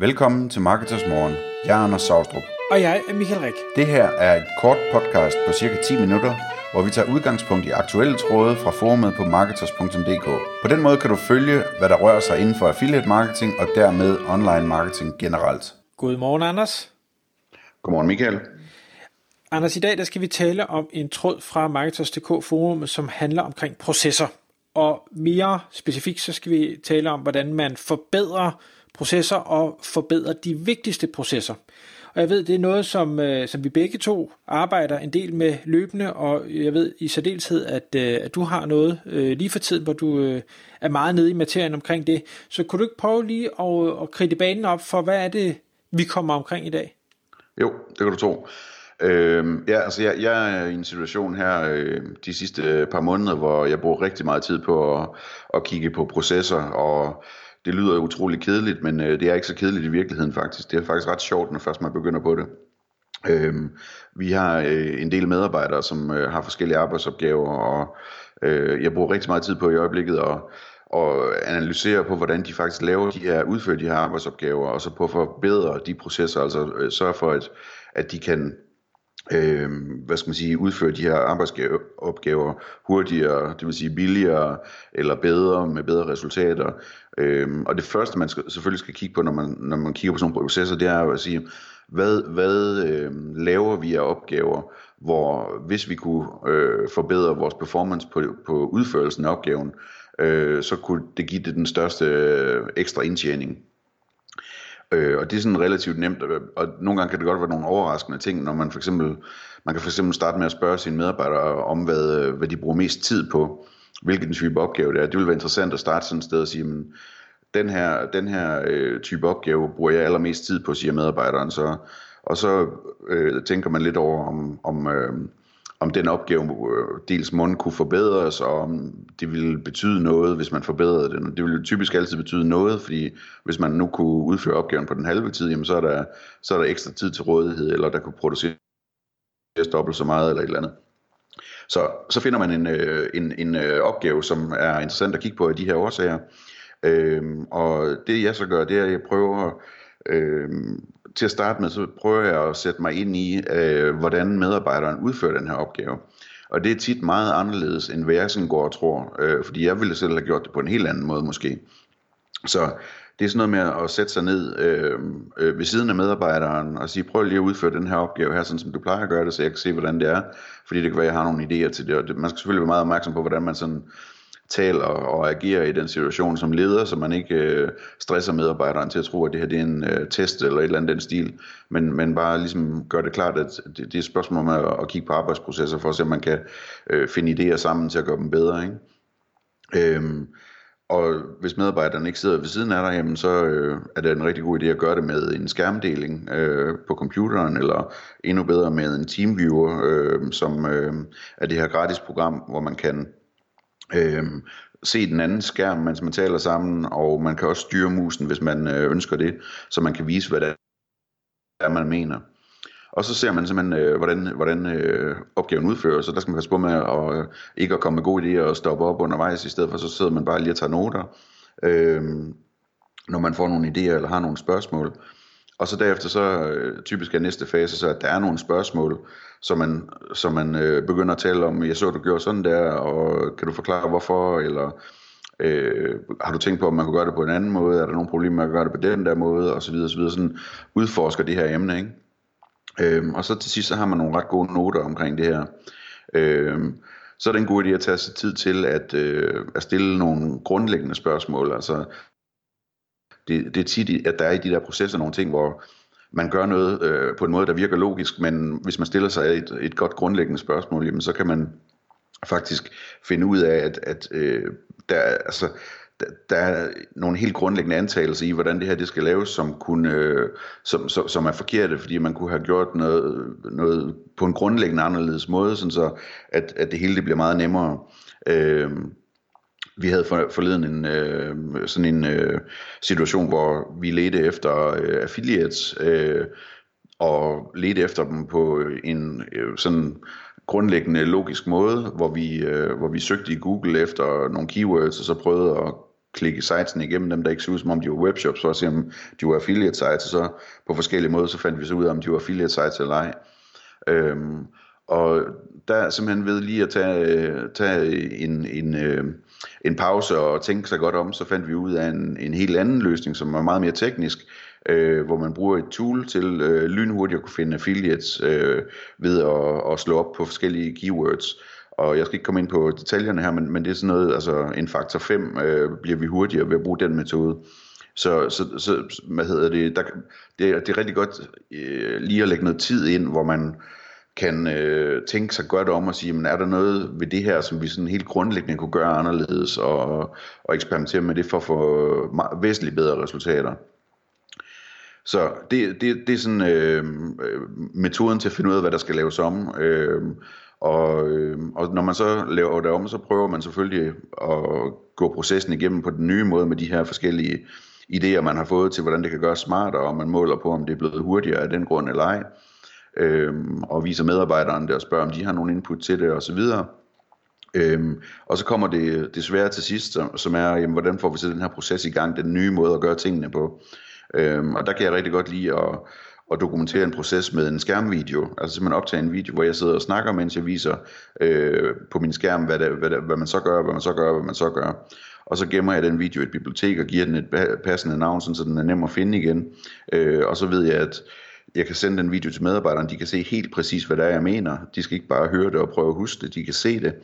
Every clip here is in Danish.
Velkommen til Marketers Morgen. Jeg er Anders Saustrup. Og jeg er Michael Rik. Det her er et kort podcast på cirka 10 minutter, hvor vi tager udgangspunkt i aktuelle tråde fra forumet på marketers.dk. På den måde kan du følge, hvad der rører sig inden for affiliate marketing og dermed online marketing generelt. Godmorgen, Anders. Godmorgen, Michael. Anders, i dag der skal vi tale om en tråd fra Marketers.dk forum, som handler omkring processer. Og mere specifikt, så skal vi tale om, hvordan man forbedrer processer og forbedre de vigtigste processer. Og jeg ved, det er noget, som, øh, som vi begge to arbejder en del med løbende, og jeg ved i særdeleshed, at, øh, at du har noget øh, lige for tiden, hvor du øh, er meget nede i materien omkring det. Så kunne du ikke prøve lige at, at kridte banen op for, hvad er det, vi kommer omkring i dag? Jo, det kan du tro. Øh, ja, altså jeg, jeg er i en situation her øh, de sidste par måneder, hvor jeg bruger rigtig meget tid på at, at kigge på processer, og det lyder utrolig kedeligt, men øh, det er ikke så kedeligt i virkeligheden faktisk. Det er faktisk ret sjovt, når først man begynder på det. Øh, vi har øh, en del medarbejdere, som øh, har forskellige arbejdsopgaver, og øh, jeg bruger rigtig meget tid på i øjeblikket at og analysere på, hvordan de faktisk laver de her, udfører de her arbejdsopgaver, og så på at forbedre de processer, altså øh, sørge for, at, at de kan øh, hvad skal man sige, udføre de her arbejdsopgaver hurtigere, det vil sige billigere eller bedre med bedre resultater. Øh, og det første, man skal, selvfølgelig skal kigge på, når man, når man kigger på sådan nogle processer, det er jo at sige, hvad, hvad øh, laver vi af opgaver, hvor hvis vi kunne øh, forbedre vores performance på, på udførelsen af opgaven, øh, så kunne det give det den største øh, ekstra indtjening. Øh, og det er sådan relativt nemt, og nogle gange kan det godt være nogle overraskende ting, når man for eksempel, man kan for eksempel starte med at spørge sine medarbejdere om, hvad, øh, hvad de bruger mest tid på, hvilken type opgave det er. Det vil være interessant at starte sådan et sted og sige, men, den her, den her øh, type opgave bruger jeg allermest tid på, siger medarbejderen så. Og så øh, tænker man lidt over, om, om, øh, om den opgave øh, dels måden kunne forbedres, og om det ville betyde noget, hvis man forbedrede den. Det ville typisk altid betyde noget, fordi hvis man nu kunne udføre opgaven på den halve tid, jamen så er der, så er der ekstra tid til rådighed, eller der kunne produceres dobbelt så meget, eller et eller andet. Så, så finder man en, øh, en, en øh, opgave, som er interessant at kigge på af de her årsager. Øhm, og det jeg så gør, det er, at jeg prøver øhm, til at starte med, så prøver jeg at sætte mig ind i, øh, hvordan medarbejderen udfører den her opgave. Og det er tit meget anderledes, end hvad jeg sådan går og tror, øh, fordi jeg ville selv have gjort det på en helt anden måde måske. Så det er sådan noget med at sætte sig ned øh, øh, ved siden af medarbejderen og sige, prøv lige at udføre den her opgave her, sådan som du plejer at gøre det, så jeg kan se, hvordan det er. Fordi det kan være, at jeg har nogle idéer til det, og det, man skal selvfølgelig være meget opmærksom på, hvordan man sådan taler og agerer i den situation som leder, så man ikke øh, stresser medarbejderen til at tro, at det her det er en øh, test eller et eller andet den stil, men, men bare ligesom gør det klart, at det, det er et spørgsmål om at, at kigge på arbejdsprocesser for at se, om man kan øh, finde idéer sammen til at gøre dem bedre. Ikke? Øhm, og hvis medarbejderen ikke sidder ved siden af dig, jamen så øh, er det en rigtig god idé at gøre det med en skærmdeling øh, på computeren, eller endnu bedre med en TeamViewer, øh, som øh, er det her gratis program, hvor man kan øh, se den anden skærm, mens man taler sammen, og man kan også styre musen, hvis man øh, ønsker det, så man kan vise, hvad det er, man mener. Og så ser man simpelthen, øh, hvordan, hvordan øh, opgaven udføres, så der skal man passe på med at, øh, ikke at komme med gode idéer og stoppe op undervejs, i stedet for så sidder man bare lige og tager noter, øh, når man får nogle idéer eller har nogle spørgsmål. Og så derefter så øh, typisk er næste fase så, at der er nogle spørgsmål, så man, så man øh, begynder at tale om, jeg så du gjorde sådan der, og kan du forklare hvorfor, eller øh, har du tænkt på, om man kunne gøre det på en anden måde, er der nogle problemer med at gøre det på den der måde, og så videre, og så videre, sådan udforsker det her emne, ikke? Øh, og så til sidst, så har man nogle ret gode noter omkring det her. Øh, så er det en god idé at tage sig tid til at, øh, at stille nogle grundlæggende spørgsmål, altså det, det er tit, at der er i de der processer nogle ting, hvor man gør noget øh, på en måde, der virker logisk, men hvis man stiller sig et, et godt grundlæggende spørgsmål, jamen, så kan man faktisk finde ud af, at, at øh, der, altså, der, der er nogle helt grundlæggende antagelser i, hvordan det her det skal laves, som, kunne, øh, som, som, som er forkerte, fordi man kunne have gjort noget, noget på en grundlæggende anderledes måde, sådan så at, at det hele det bliver meget nemmere. Øh, vi havde forleden en, øh, sådan en øh, situation, hvor vi ledte efter øh, affiliates, øh, og ledte efter dem på øh, en øh, sådan grundlæggende logisk måde, hvor vi, øh, hvor vi søgte i Google efter nogle keywords, og så prøvede at klikke sitesen igennem dem, der ikke så ud som om de var webshops, for at se om de var affiliate sites, og så på forskellige måder, så fandt vi så ud af, om de var affiliate sites eller ej. Øhm, og der er simpelthen ved lige at tage, øh, tage en, en, øh, en pause og tænke sig godt om, så fandt vi ud af en, en helt anden løsning, som er meget mere teknisk, øh, hvor man bruger et tool til øh, lynhurtigt at kunne finde affiliates øh, ved at, at slå op på forskellige keywords. Og jeg skal ikke komme ind på detaljerne her, men, men det er sådan noget, altså en faktor 5 øh, bliver vi hurtigere ved at bruge den metode. Så, så, så hvad hedder det, der, det, er, det er rigtig godt øh, lige at lægge noget tid ind, hvor man kan øh, tænke sig godt om og sige, men er der noget ved det her, som vi sådan helt grundlæggende kunne gøre anderledes, og, og eksperimentere med det for at få væsentligt bedre resultater. Så det, det, det er sådan øh, metoden til at finde ud af, hvad der skal laves om. Øh, og, øh, og når man så laver det om, så prøver man selvfølgelig at gå processen igennem på den nye måde med de her forskellige idéer, man har fået til, hvordan det kan gøres smartere, og man måler på, om det er blevet hurtigere af den grund eller ej. Øh, og viser medarbejderne det og spørger, om de har nogen input til det osv. Øhm, og så kommer det, det svære til sidst, som, som er, jamen, hvordan får vi så den her proces i gang, den nye måde at gøre tingene på. Øhm, og der kan jeg rigtig godt lide at, at dokumentere en proces med en skærmvideo. Altså simpelthen optage en video, hvor jeg sidder og snakker, mens jeg viser øh, på min skærm, hvad, det, hvad, det, hvad man så gør, hvad man så gør, hvad man så gør. Og så gemmer jeg den video i et bibliotek og giver den et passende navn, så den er nem at finde igen. Øh, og så ved jeg, at jeg kan sende den video til medarbejderne, de kan se helt præcis, hvad det er, jeg mener. De skal ikke bare høre det og prøve at huske det, de kan se det,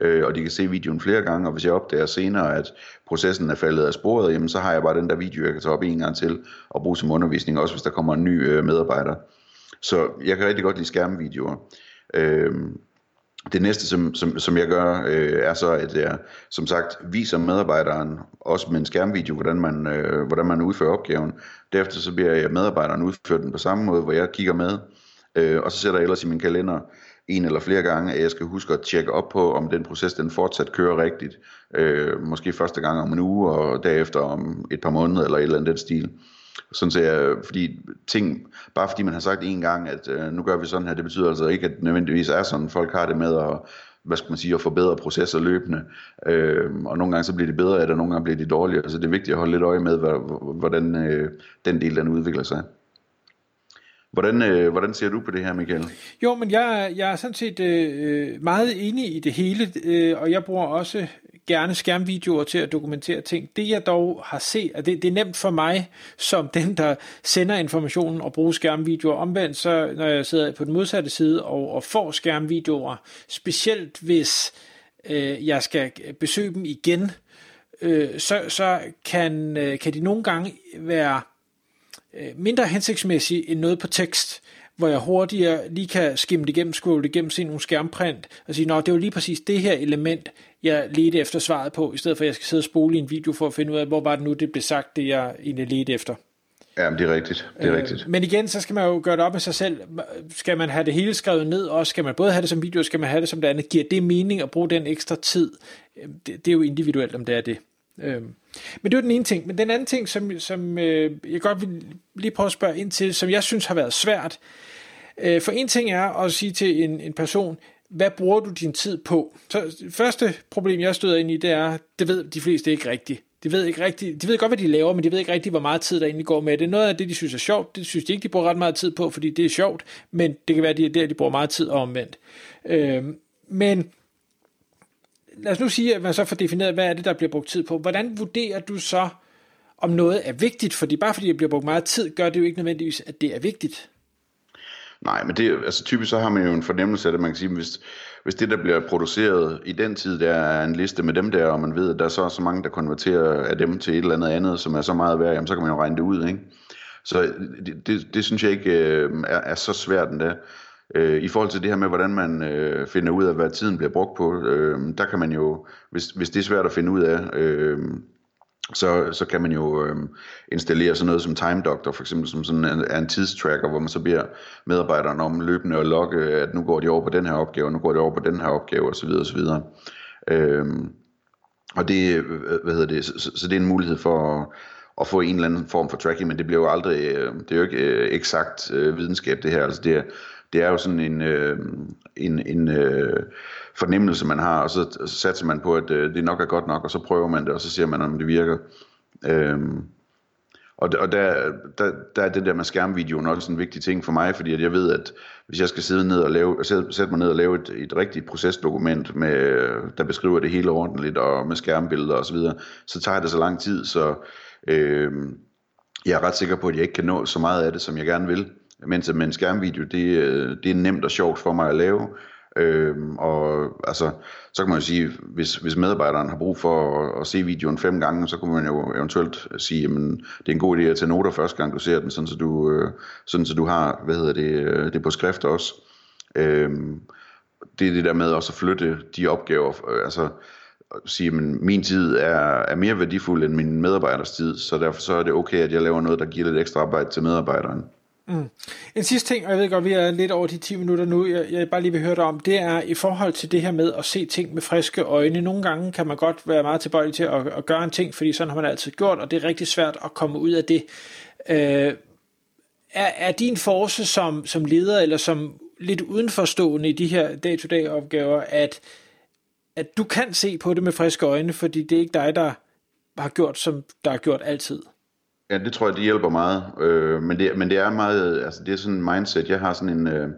øh, og de kan se videoen flere gange, og hvis jeg opdager senere, at processen er faldet af sporet, jamen så har jeg bare den der video, jeg kan tage op en gang til og bruge som undervisning, også hvis der kommer en ny øh, medarbejder. Så jeg kan rigtig godt lide skærmvideoer. Øh, det næste, som, som, som jeg gør, øh, er så, at jeg som sagt viser medarbejderen, også med en skærmvideo, hvordan man, øh, hvordan man udfører opgaven. Derefter så bliver jeg medarbejderen udført den på samme måde, hvor jeg kigger med, øh, og så sætter jeg ellers i min kalender en eller flere gange, at jeg skal huske at tjekke op på, om den proces den fortsat kører rigtigt. Øh, måske første gang om en uge, og derefter om et par måneder, eller et eller andet den stil. Sådan så jeg, fordi ting, bare fordi man har sagt en gang, at øh, nu gør vi sådan her, det betyder altså ikke, at det nødvendigvis er sådan. Folk har det med at, hvad skal man sige, at forbedre processer løbende. Øh, og nogle gange så bliver det bedre af det, og nogle gange bliver det dårligere. Så det er vigtigt at holde lidt øje med, hvordan øh, den del den udvikler sig. Hvordan, øh, hvordan ser du på det her, Michael? Jo, men jeg, jeg er sådan set øh, øh meget enig i det hele, øh, og jeg bruger også gerne skærmvideoer til at dokumentere ting. Det jeg dog har set, og det, det er nemt for mig, som den, der sender informationen og bruger skærmvideoer. Omvendt, så når jeg sidder på den modsatte side og, og får skærmvideoer, specielt hvis øh, jeg skal besøge dem igen, øh, så, så kan, øh, kan de nogle gange være øh, mindre hensigtsmæssige end noget på tekst hvor jeg hurtigere lige kan skimme det igennem, scrolle det igennem, se nogle skærmprint, og sige, nå, det var lige præcis det her element, jeg ledte efter svaret på, i stedet for at jeg skal sidde og spole i en video for at finde ud af, hvor var det nu, det blev sagt, det jeg egentlig ledte efter. Ja, det er rigtigt. Det er øh, rigtigt. Men igen, så skal man jo gøre det op med sig selv. Skal man have det hele skrevet ned, og skal man både have det som video, og skal man have det som det andet? Giver det mening at bruge den ekstra tid? Det, det er jo individuelt, om det er det. Øhm. Men det var den ene ting. Men den anden ting, som, som øh, jeg godt vil lige prøve at spørge ind til, som jeg synes har været svært. Øh, for en ting er at sige til en, en person, hvad bruger du din tid på? Så det første problem, jeg støder ind i, det er, det ved de fleste ikke rigtigt. De ved, ikke rigtigt, de ved godt, hvad de laver, men de ved ikke rigtigt, hvor meget tid der egentlig går med det. Noget af det, de synes er sjovt, det synes de ikke, de bruger ret meget tid på, fordi det er sjovt, men det kan være, at det er der, de bruger meget tid omvendt. Øh, men lad os nu sige, at man så får defineret, hvad er det, der bliver brugt tid på. Hvordan vurderer du så, om noget er vigtigt? Fordi bare fordi det bliver brugt meget tid, gør det jo ikke nødvendigvis, at det er vigtigt. Nej, men det, altså typisk så har man jo en fornemmelse af det, man kan sige, hvis, hvis det, der bliver produceret i den tid, der er en liste med dem der, og man ved, at der er så, så mange, der konverterer af dem til et eller andet andet, som er så meget værd, jamen, så kan man jo regne det ud, ikke? Så det, det, det synes jeg ikke øh, er, er så svært endda. Øh, I forhold til det her med, hvordan man øh, finder ud af, hvad tiden bliver brugt på, øh, der kan man jo, hvis, hvis det er svært at finde ud af, øh, så, så kan man jo øh, installere sådan noget som Time Doctor, for eksempel som sådan en, en tidstracker, hvor man så beder medarbejderne om løbende at logge, at nu går de over på den her opgave, nu går de over på den her opgave osv. osv. Øh, og det, øh, hvad hedder det, så, så det er en mulighed for at, at få en eller anden form for tracking, men det bliver jo aldrig, øh, det er jo ikke øh, eksakt øh, videnskab det her, altså det er, det er jo sådan en, øh, en, en øh, fornemmelse, man har, og så, så satser man på, at øh, det nok er godt nok, og så prøver man det, og så ser man, om det virker. Øh, og, og der, der, der er det der med skærmvideoen også en vigtig ting for mig, fordi at jeg ved, at hvis jeg skal sidde ned og lave, sætte mig ned og lave et, et rigtigt procesdokument, med, der beskriver det hele ordentligt, og med skærmbilleder osv., så, så tager det så lang tid, så øh, jeg er ret sikker på, at jeg ikke kan nå så meget af det, som jeg gerne vil. Mens med en skærmvideo, det, øh, det er nemt og sjovt for mig at lave, Øhm, og altså, så kan man jo sige, hvis, hvis medarbejderen har brug for at, at se videoen fem gange, så kunne man jo eventuelt sige, at det er en god idé at tage noter første gang du ser den, sådan så du, øh, sådan så du har, hvad hedder det, øh, det på skrift også. Øhm, det er det der med også at flytte de opgaver, øh, altså sige, at min tid er, er mere værdifuld end min medarbejders tid, så derfor så er det okay, at jeg laver noget, der giver lidt ekstra arbejde til medarbejderen. Mm. En sidste ting, og jeg ved godt, vi er lidt over de 10 minutter nu, jeg, jeg bare lige vil høre dig om, det er i forhold til det her med at se ting med friske øjne. Nogle gange kan man godt være meget tilbøjelig til at, at gøre en ting, fordi sådan har man altid gjort, og det er rigtig svært at komme ud af det. Øh, er, er din force som, som leder, eller som lidt udenforstående i de her dag-to-dag opgaver, at, at du kan se på det med friske øjne, fordi det er ikke dig, der har gjort, som der har gjort altid? Ja, det tror jeg, det hjælper meget. Øh, men, det, men det er meget, altså det er sådan en mindset. Jeg har sådan en, øh,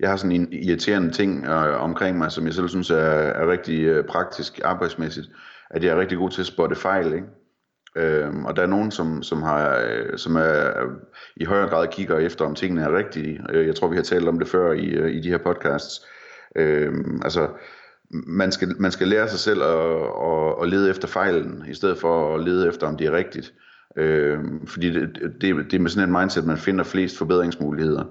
jeg har sådan en irriterende ting øh, omkring mig, som jeg selv synes er, er rigtig øh, praktisk arbejdsmæssigt, at jeg er rigtig god til at spotte fejl, ikke? Øhm, og der er nogen, som, som, har, øh, som er, i højere grad kigger efter, om tingene er rigtige. Øh, jeg tror, vi har talt om det før i, øh, i de her podcasts. Øh, altså, man skal, man skal lære sig selv at, at, at lede efter fejlen, i stedet for at lede efter, om det er rigtigt. Øh, fordi det, det, det er med sådan et mindset, man finder flest forbedringsmuligheder.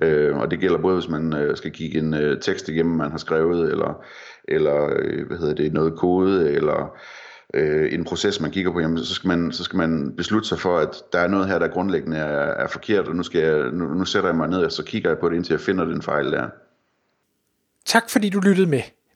Øh, og det gælder både, hvis man øh, skal kigge en øh, tekst igennem, man har skrevet, eller, eller øh, hvad hedder det, noget kode, eller øh, en proces, man kigger på, jamen, så, skal man, så skal man beslutte sig for, at der er noget her, der grundlæggende er, er forkert, og nu, skal jeg, nu, nu sætter jeg mig ned, og så kigger jeg på det, indtil jeg finder den fejl der. Tak fordi du lyttede med.